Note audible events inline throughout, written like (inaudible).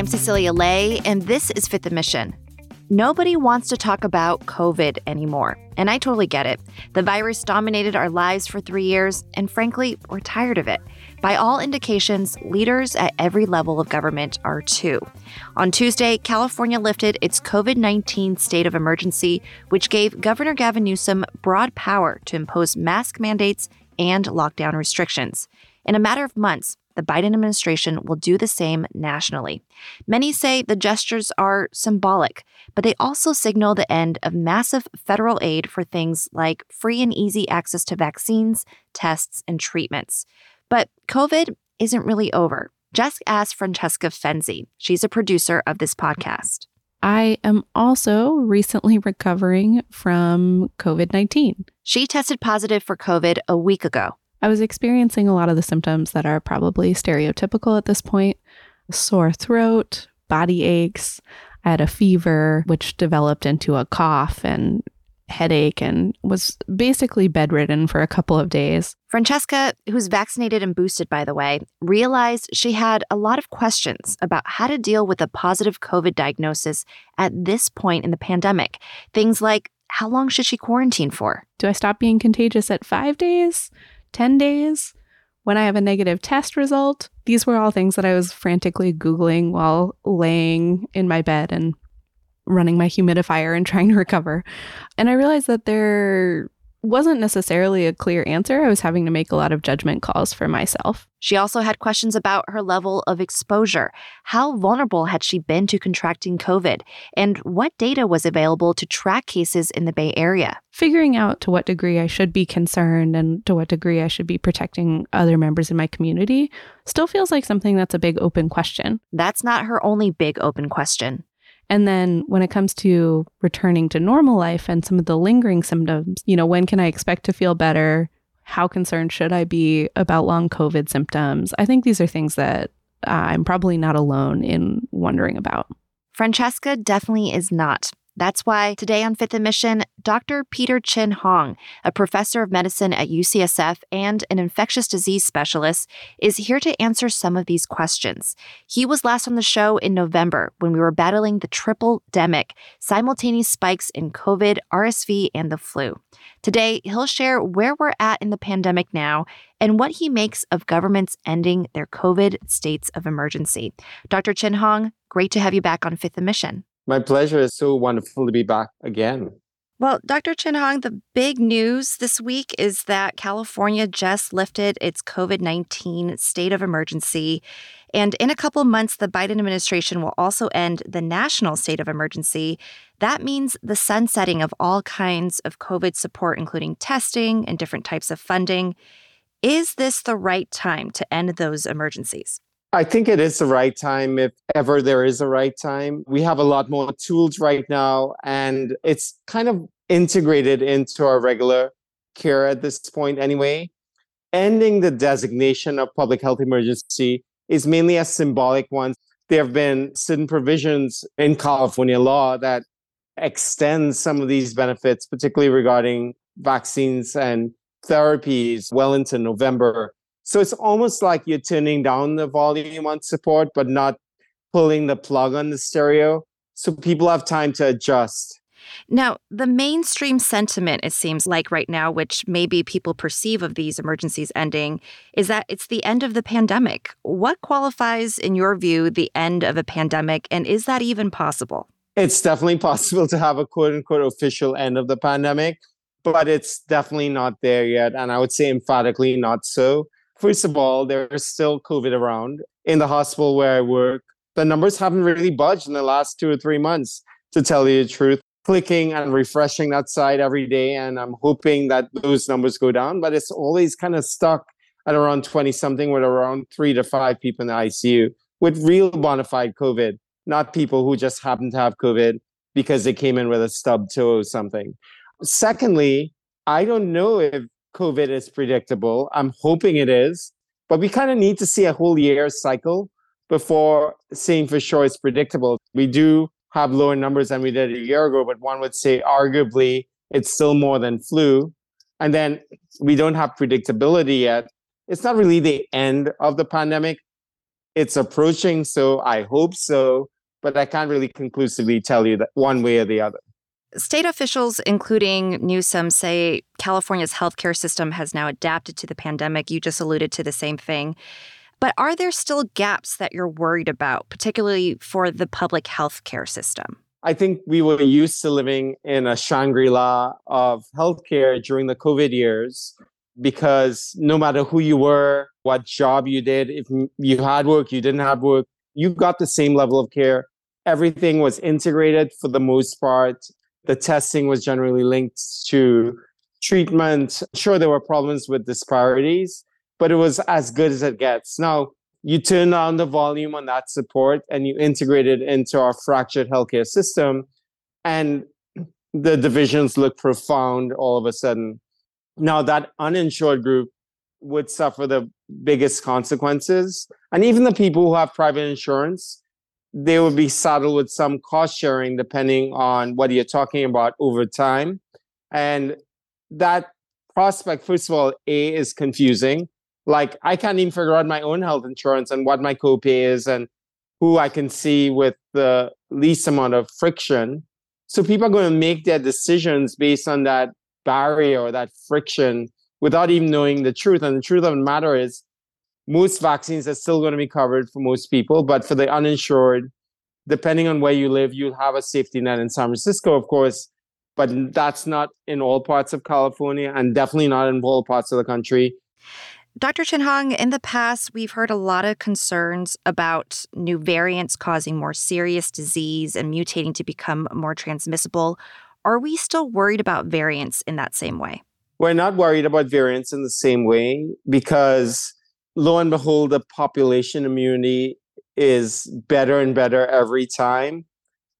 I'm Cecilia Lei, and this is Fifth Mission. Nobody wants to talk about COVID anymore, and I totally get it. The virus dominated our lives for three years, and frankly, we're tired of it. By all indications, leaders at every level of government are too. On Tuesday, California lifted its COVID 19 state of emergency, which gave Governor Gavin Newsom broad power to impose mask mandates and lockdown restrictions. In a matter of months, the Biden administration will do the same nationally. Many say the gestures are symbolic, but they also signal the end of massive federal aid for things like free and easy access to vaccines, tests, and treatments. But COVID isn't really over. Just ask Francesca Fenzi. She's a producer of this podcast. I am also recently recovering from COVID 19. She tested positive for COVID a week ago. I was experiencing a lot of the symptoms that are probably stereotypical at this point sore throat, body aches. I had a fever, which developed into a cough and headache and was basically bedridden for a couple of days. Francesca, who's vaccinated and boosted, by the way, realized she had a lot of questions about how to deal with a positive COVID diagnosis at this point in the pandemic. Things like how long should she quarantine for? Do I stop being contagious at five days? 10 days when I have a negative test result. These were all things that I was frantically Googling while laying in my bed and running my humidifier and trying to (laughs) recover. And I realized that there wasn't necessarily a clear answer. I was having to make a lot of judgment calls for myself. She also had questions about her level of exposure. How vulnerable had she been to contracting COVID? And what data was available to track cases in the Bay Area? Figuring out to what degree I should be concerned and to what degree I should be protecting other members in my community still feels like something that's a big open question. That's not her only big open question. And then when it comes to returning to normal life and some of the lingering symptoms, you know, when can I expect to feel better? How concerned should I be about long COVID symptoms? I think these are things that I'm probably not alone in wondering about. Francesca definitely is not. That's why today on Fifth Mission, Dr. Peter Chin Hong, a professor of medicine at UCSF and an infectious disease specialist, is here to answer some of these questions. He was last on the show in November when we were battling the triple demic, simultaneous spikes in COVID, RSV, and the flu. Today, he'll share where we're at in the pandemic now and what he makes of governments ending their COVID states of emergency. Dr. Chin Hong, great to have you back on Fifth Mission. My pleasure. It's so wonderful to be back again. Well, Dr. Chin Hong, the big news this week is that California just lifted its COVID 19 state of emergency. And in a couple months, the Biden administration will also end the national state of emergency. That means the sunsetting of all kinds of COVID support, including testing and different types of funding. Is this the right time to end those emergencies? I think it is the right time if ever there is a right time. We have a lot more tools right now, and it's kind of integrated into our regular care at this point anyway. Ending the designation of public health emergency is mainly a symbolic one. There have been certain provisions in California law that extend some of these benefits, particularly regarding vaccines and therapies, well into November so it's almost like you're turning down the volume on support, but not pulling the plug on the stereo. So people have time to adjust. Now, the mainstream sentiment, it seems like right now, which maybe people perceive of these emergencies ending, is that it's the end of the pandemic. What qualifies, in your view, the end of a pandemic, and is that even possible? It's definitely (laughs) possible to have a quote unquote official end of the pandemic, but it's definitely not there yet. And I would say emphatically not so. First of all, there's still COVID around. In the hospital where I work, the numbers haven't really budged in the last two or three months, to tell you the truth. Clicking and refreshing that site every day, and I'm hoping that those numbers go down, but it's always kind of stuck at around 20 something with around three to five people in the ICU with real bona fide COVID, not people who just happen to have COVID because they came in with a stub toe or something. Secondly, I don't know if COVID is predictable. I'm hoping it is, but we kind of need to see a whole year cycle before saying for sure it's predictable. We do have lower numbers than we did a year ago, but one would say arguably it's still more than flu. And then we don't have predictability yet. It's not really the end of the pandemic, It's approaching, so I hope so, but I can't really conclusively tell you that one way or the other. State officials, including Newsom, say California's healthcare system has now adapted to the pandemic. You just alluded to the same thing. But are there still gaps that you're worried about, particularly for the public healthcare system? I think we were used to living in a Shangri La of healthcare during the COVID years because no matter who you were, what job you did, if you had work, you didn't have work, you got the same level of care. Everything was integrated for the most part. The testing was generally linked to treatment. Sure, there were problems with disparities, but it was as good as it gets. Now, you turn down the volume on that support and you integrate it into our fractured healthcare system, and the divisions look profound all of a sudden. Now, that uninsured group would suffer the biggest consequences. And even the people who have private insurance, they would be saddled with some cost sharing depending on what you're talking about over time. And that prospect, first of all, A is confusing. Like I can't even figure out my own health insurance and what my copay is and who I can see with the least amount of friction. So people are going to make their decisions based on that barrier or that friction without even knowing the truth. And the truth of the matter is most vaccines are still going to be covered for most people, but for the uninsured, depending on where you live, you'll have a safety net in San Francisco, of course, but that's not in all parts of California and definitely not in all parts of the country. Dr. Chin Hong, in the past, we've heard a lot of concerns about new variants causing more serious disease and mutating to become more transmissible. Are we still worried about variants in that same way? We're not worried about variants in the same way because lo and behold, the population immunity is better and better every time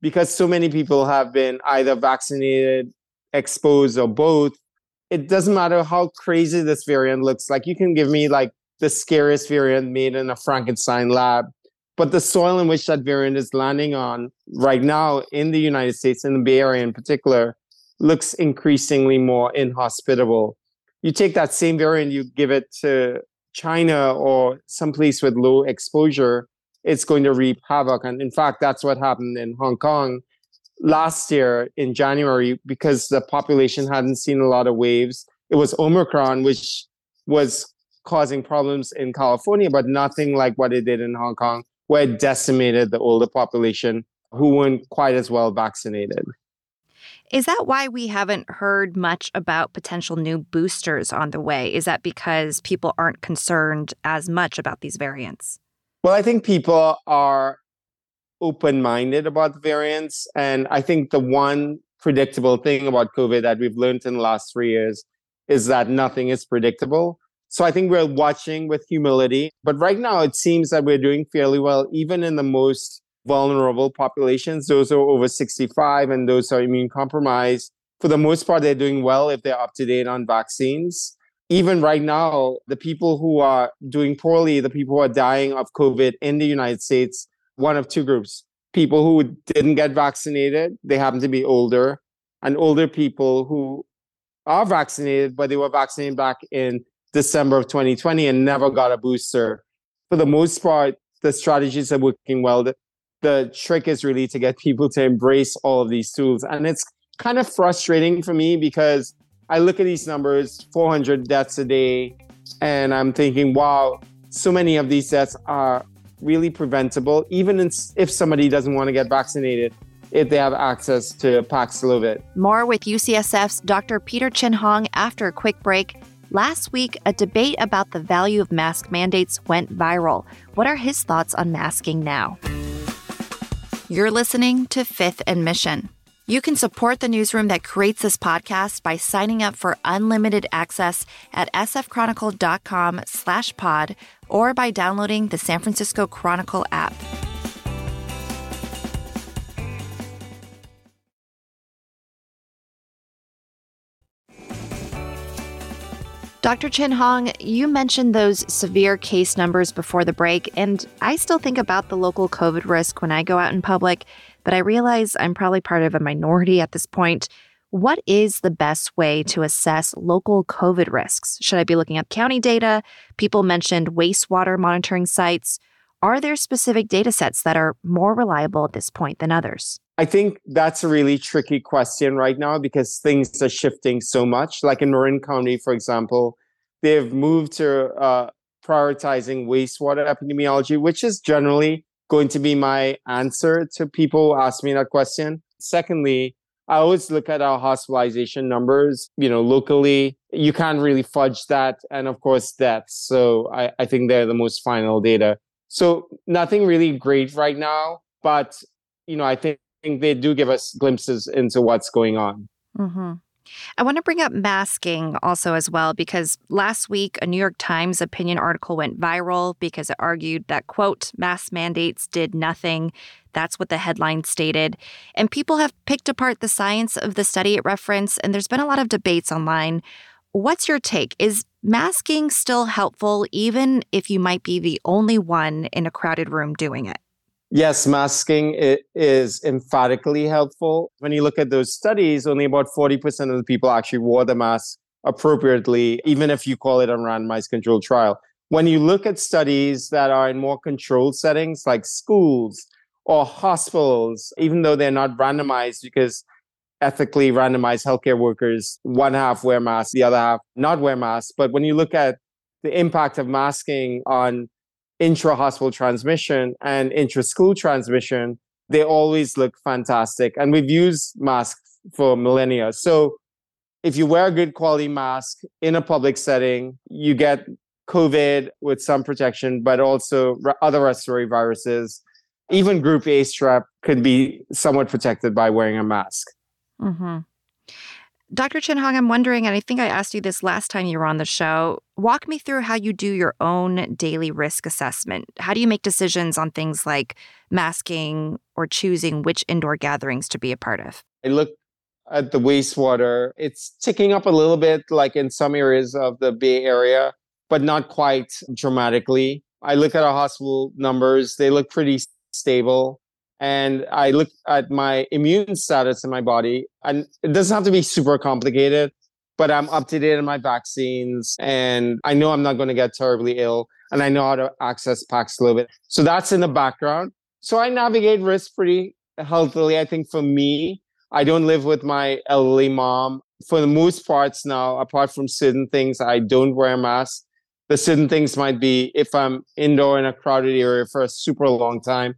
because so many people have been either vaccinated, exposed, or both. It doesn't matter how crazy this variant looks like. You can give me like the scariest variant made in a Frankenstein lab. But the soil in which that variant is landing on right now in the United States, in the Bay Area in particular, looks increasingly more inhospitable. You take that same variant, you give it to China or someplace with low exposure, it's going to reap havoc. And in fact, that's what happened in Hong Kong last year in January because the population hadn't seen a lot of waves. It was Omicron, which was causing problems in California, but nothing like what it did in Hong Kong, where it decimated the older population who weren't quite as well vaccinated. Is that why we haven't heard much about potential new boosters on the way? Is that because people aren't concerned as much about these variants? Well, I think people are open minded about the variants. And I think the one predictable thing about COVID that we've learned in the last three years is that nothing is predictable. So I think we're watching with humility. But right now, it seems that we're doing fairly well, even in the most vulnerable populations, those are over 65 and those are immune compromised. For the most part, they're doing well if they're up to date on vaccines. Even right now, the people who are doing poorly, the people who are dying of COVID in the United States, one of two groups people who didn't get vaccinated, they happen to be older, and older people who are vaccinated, but they were vaccinated back in December of 2020 and never got a booster. For the most part, the strategies are working well the trick is really to get people to embrace all of these tools. And it's kind of frustrating for me because I look at these numbers 400 deaths a day, and I'm thinking, wow, so many of these deaths are really preventable, even if somebody doesn't want to get vaccinated if they have access to Paxlovid. More with UCSF's Dr. Peter Chin Hong after a quick break. Last week, a debate about the value of mask mandates went viral. What are his thoughts on masking now? You're listening to Fifth and Mission. You can support the newsroom that creates this podcast by signing up for unlimited access at sfchronicle.com slash pod or by downloading the San Francisco Chronicle app. Dr. Chin Hong, you mentioned those severe case numbers before the break, and I still think about the local COVID risk when I go out in public, but I realize I'm probably part of a minority at this point. What is the best way to assess local COVID risks? Should I be looking at county data? People mentioned wastewater monitoring sites. Are there specific data sets that are more reliable at this point than others? I think that's a really tricky question right now because things are shifting so much. Like in Marin County, for example, they've moved to uh, prioritizing wastewater epidemiology, which is generally going to be my answer to people who ask me that question. Secondly, I always look at our hospitalization numbers, you know, locally. You can't really fudge that. And of course, deaths. So I, I think they're the most final data. So nothing really great right now, but, you know, I think they do give us glimpses into what's going on. Mm-hmm. I want to bring up masking also as well because last week a New York Times opinion article went viral because it argued that quote mask mandates did nothing. That's what the headline stated. And people have picked apart the science of the study it referenced and there's been a lot of debates online. What's your take? Is masking still helpful even if you might be the only one in a crowded room doing it? Yes, masking is emphatically helpful. When you look at those studies, only about 40% of the people actually wore the mask appropriately, even if you call it a randomized controlled trial. When you look at studies that are in more controlled settings like schools or hospitals, even though they're not randomized because ethically randomized healthcare workers, one half wear masks, the other half not wear masks. But when you look at the impact of masking on intra hospital transmission and intra school transmission, they always look fantastic. And we've used masks for millennia. So if you wear a good quality mask in a public setting, you get COVID with some protection, but also other respiratory viruses. Even group A strep could be somewhat protected by wearing a mask. Mm-hmm. Dr. Chin Hong, I'm wondering, and I think I asked you this last time you were on the show. Walk me through how you do your own daily risk assessment. How do you make decisions on things like masking or choosing which indoor gatherings to be a part of? I look at the wastewater. It's ticking up a little bit, like in some areas of the Bay Area, but not quite dramatically. I look at our hospital numbers, they look pretty stable and I look at my immune status in my body, and it doesn't have to be super complicated, but I'm up to date on my vaccines, and I know I'm not going to get terribly ill, and I know how to access Paxlovid. So that's in the background. So I navigate risk pretty healthily. I think for me, I don't live with my elderly mom. For the most parts now, apart from certain things, I don't wear a mask. The certain things might be if I'm indoor in a crowded area for a super long time,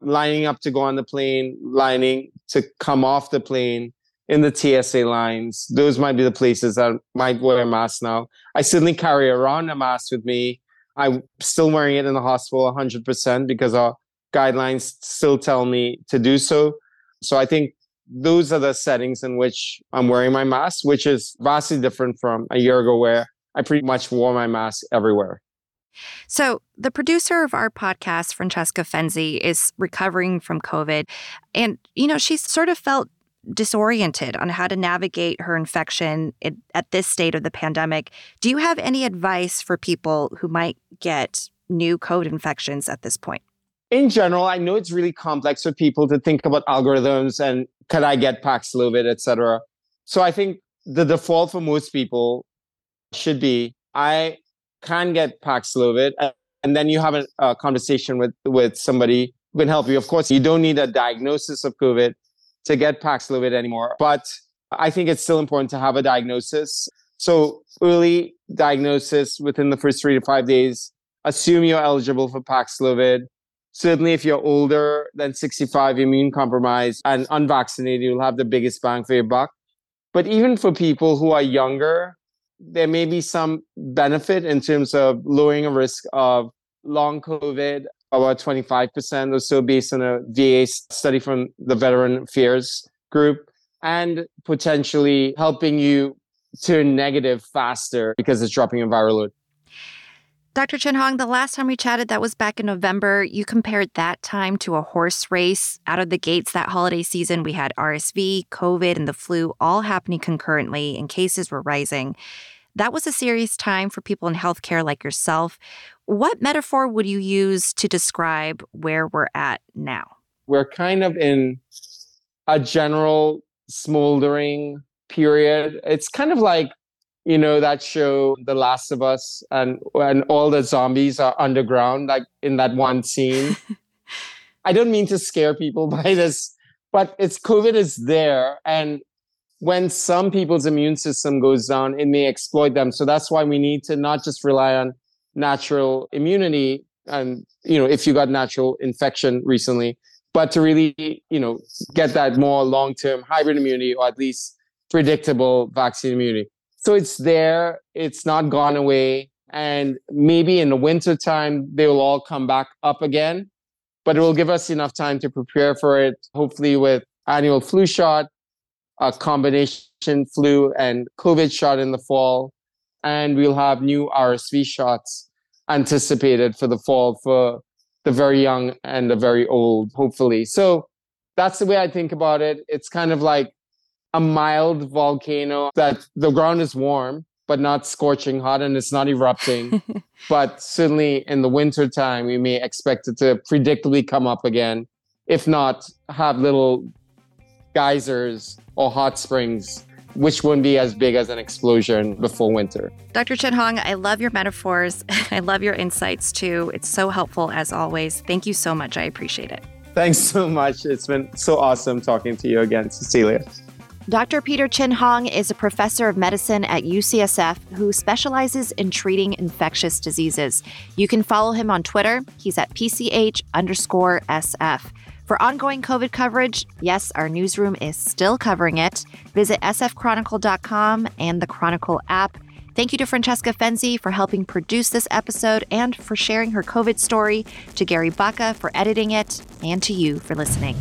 lining up to go on the plane, lining to come off the plane in the TSA lines. Those might be the places that might wear a mask now. I certainly carry around a mask with me. I'm still wearing it in the hospital 100% because our guidelines still tell me to do so. So I think those are the settings in which I'm wearing my mask, which is vastly different from a year ago where I pretty much wore my mask everywhere. So, the producer of our podcast, Francesca Fenzi, is recovering from COVID. And, you know, she's sort of felt disoriented on how to navigate her infection at this state of the pandemic. Do you have any advice for people who might get new COVID infections at this point? In general, I know it's really complex for people to think about algorithms and could I get Paxlovid, et cetera. So I think the default for most people should be I can get Paxlovid, and then you have a, a conversation with with somebody who can help you. Of course, you don't need a diagnosis of COVID to get Paxlovid anymore, but I think it's still important to have a diagnosis. So early diagnosis within the first three to five days. Assume you're eligible for Paxlovid. Certainly, if you're older than 65, immune compromised, and unvaccinated, you'll have the biggest bang for your buck. But even for people who are younger, there may be some benefit in terms of lowering a risk of long COVID, about 25% or so based on a VA study from the Veteran Affairs Group, and potentially helping you turn negative faster because it's dropping your viral load. Dr. Chin Hong, the last time we chatted, that was back in November. You compared that time to a horse race. Out of the gates that holiday season, we had RSV, COVID, and the flu all happening concurrently, and cases were rising. That was a serious time for people in healthcare like yourself. What metaphor would you use to describe where we're at now? We're kind of in a general smoldering period. It's kind of like you know that show The Last of Us and when all the zombies are underground like in that one scene. (laughs) I don't mean to scare people (laughs) by this, but it's COVID is there and when some people's immune system goes down, it may exploit them. So that's why we need to not just rely on natural immunity and you know if you got natural infection recently, but to really you know get that more long-term hybrid immunity or at least predictable vaccine immunity. So it's there, it's not gone away. And maybe in the winter time, they will all come back up again, but it will give us enough time to prepare for it, hopefully with annual flu shot, a combination flu and COVID shot in the fall. And we'll have new RSV shots anticipated for the fall for the very young and the very old, hopefully. So that's the way I think about it. It's kind of like a mild volcano that the ground is warm, but not scorching hot and it's not erupting. (laughs) but certainly in the winter time, we may expect it to predictably come up again, if not have little geysers or hot springs which wouldn't be as big as an explosion before winter. Dr. Chin Hong, I love your metaphors. (laughs) I love your insights too. It's so helpful as always. Thank you so much. I appreciate it. Thanks so much. It's been so awesome talking to you again, Cecilia. Dr. Peter Chin Hong is a professor of medicine at UCSF who specializes in treating infectious diseases. You can follow him on Twitter. He's at PCH underscore SF. For ongoing COVID coverage, yes, our newsroom is still covering it. Visit sfchronicle.com and the Chronicle app. Thank you to Francesca Fenzi for helping produce this episode and for sharing her COVID story, to Gary Baca for editing it, and to you for listening.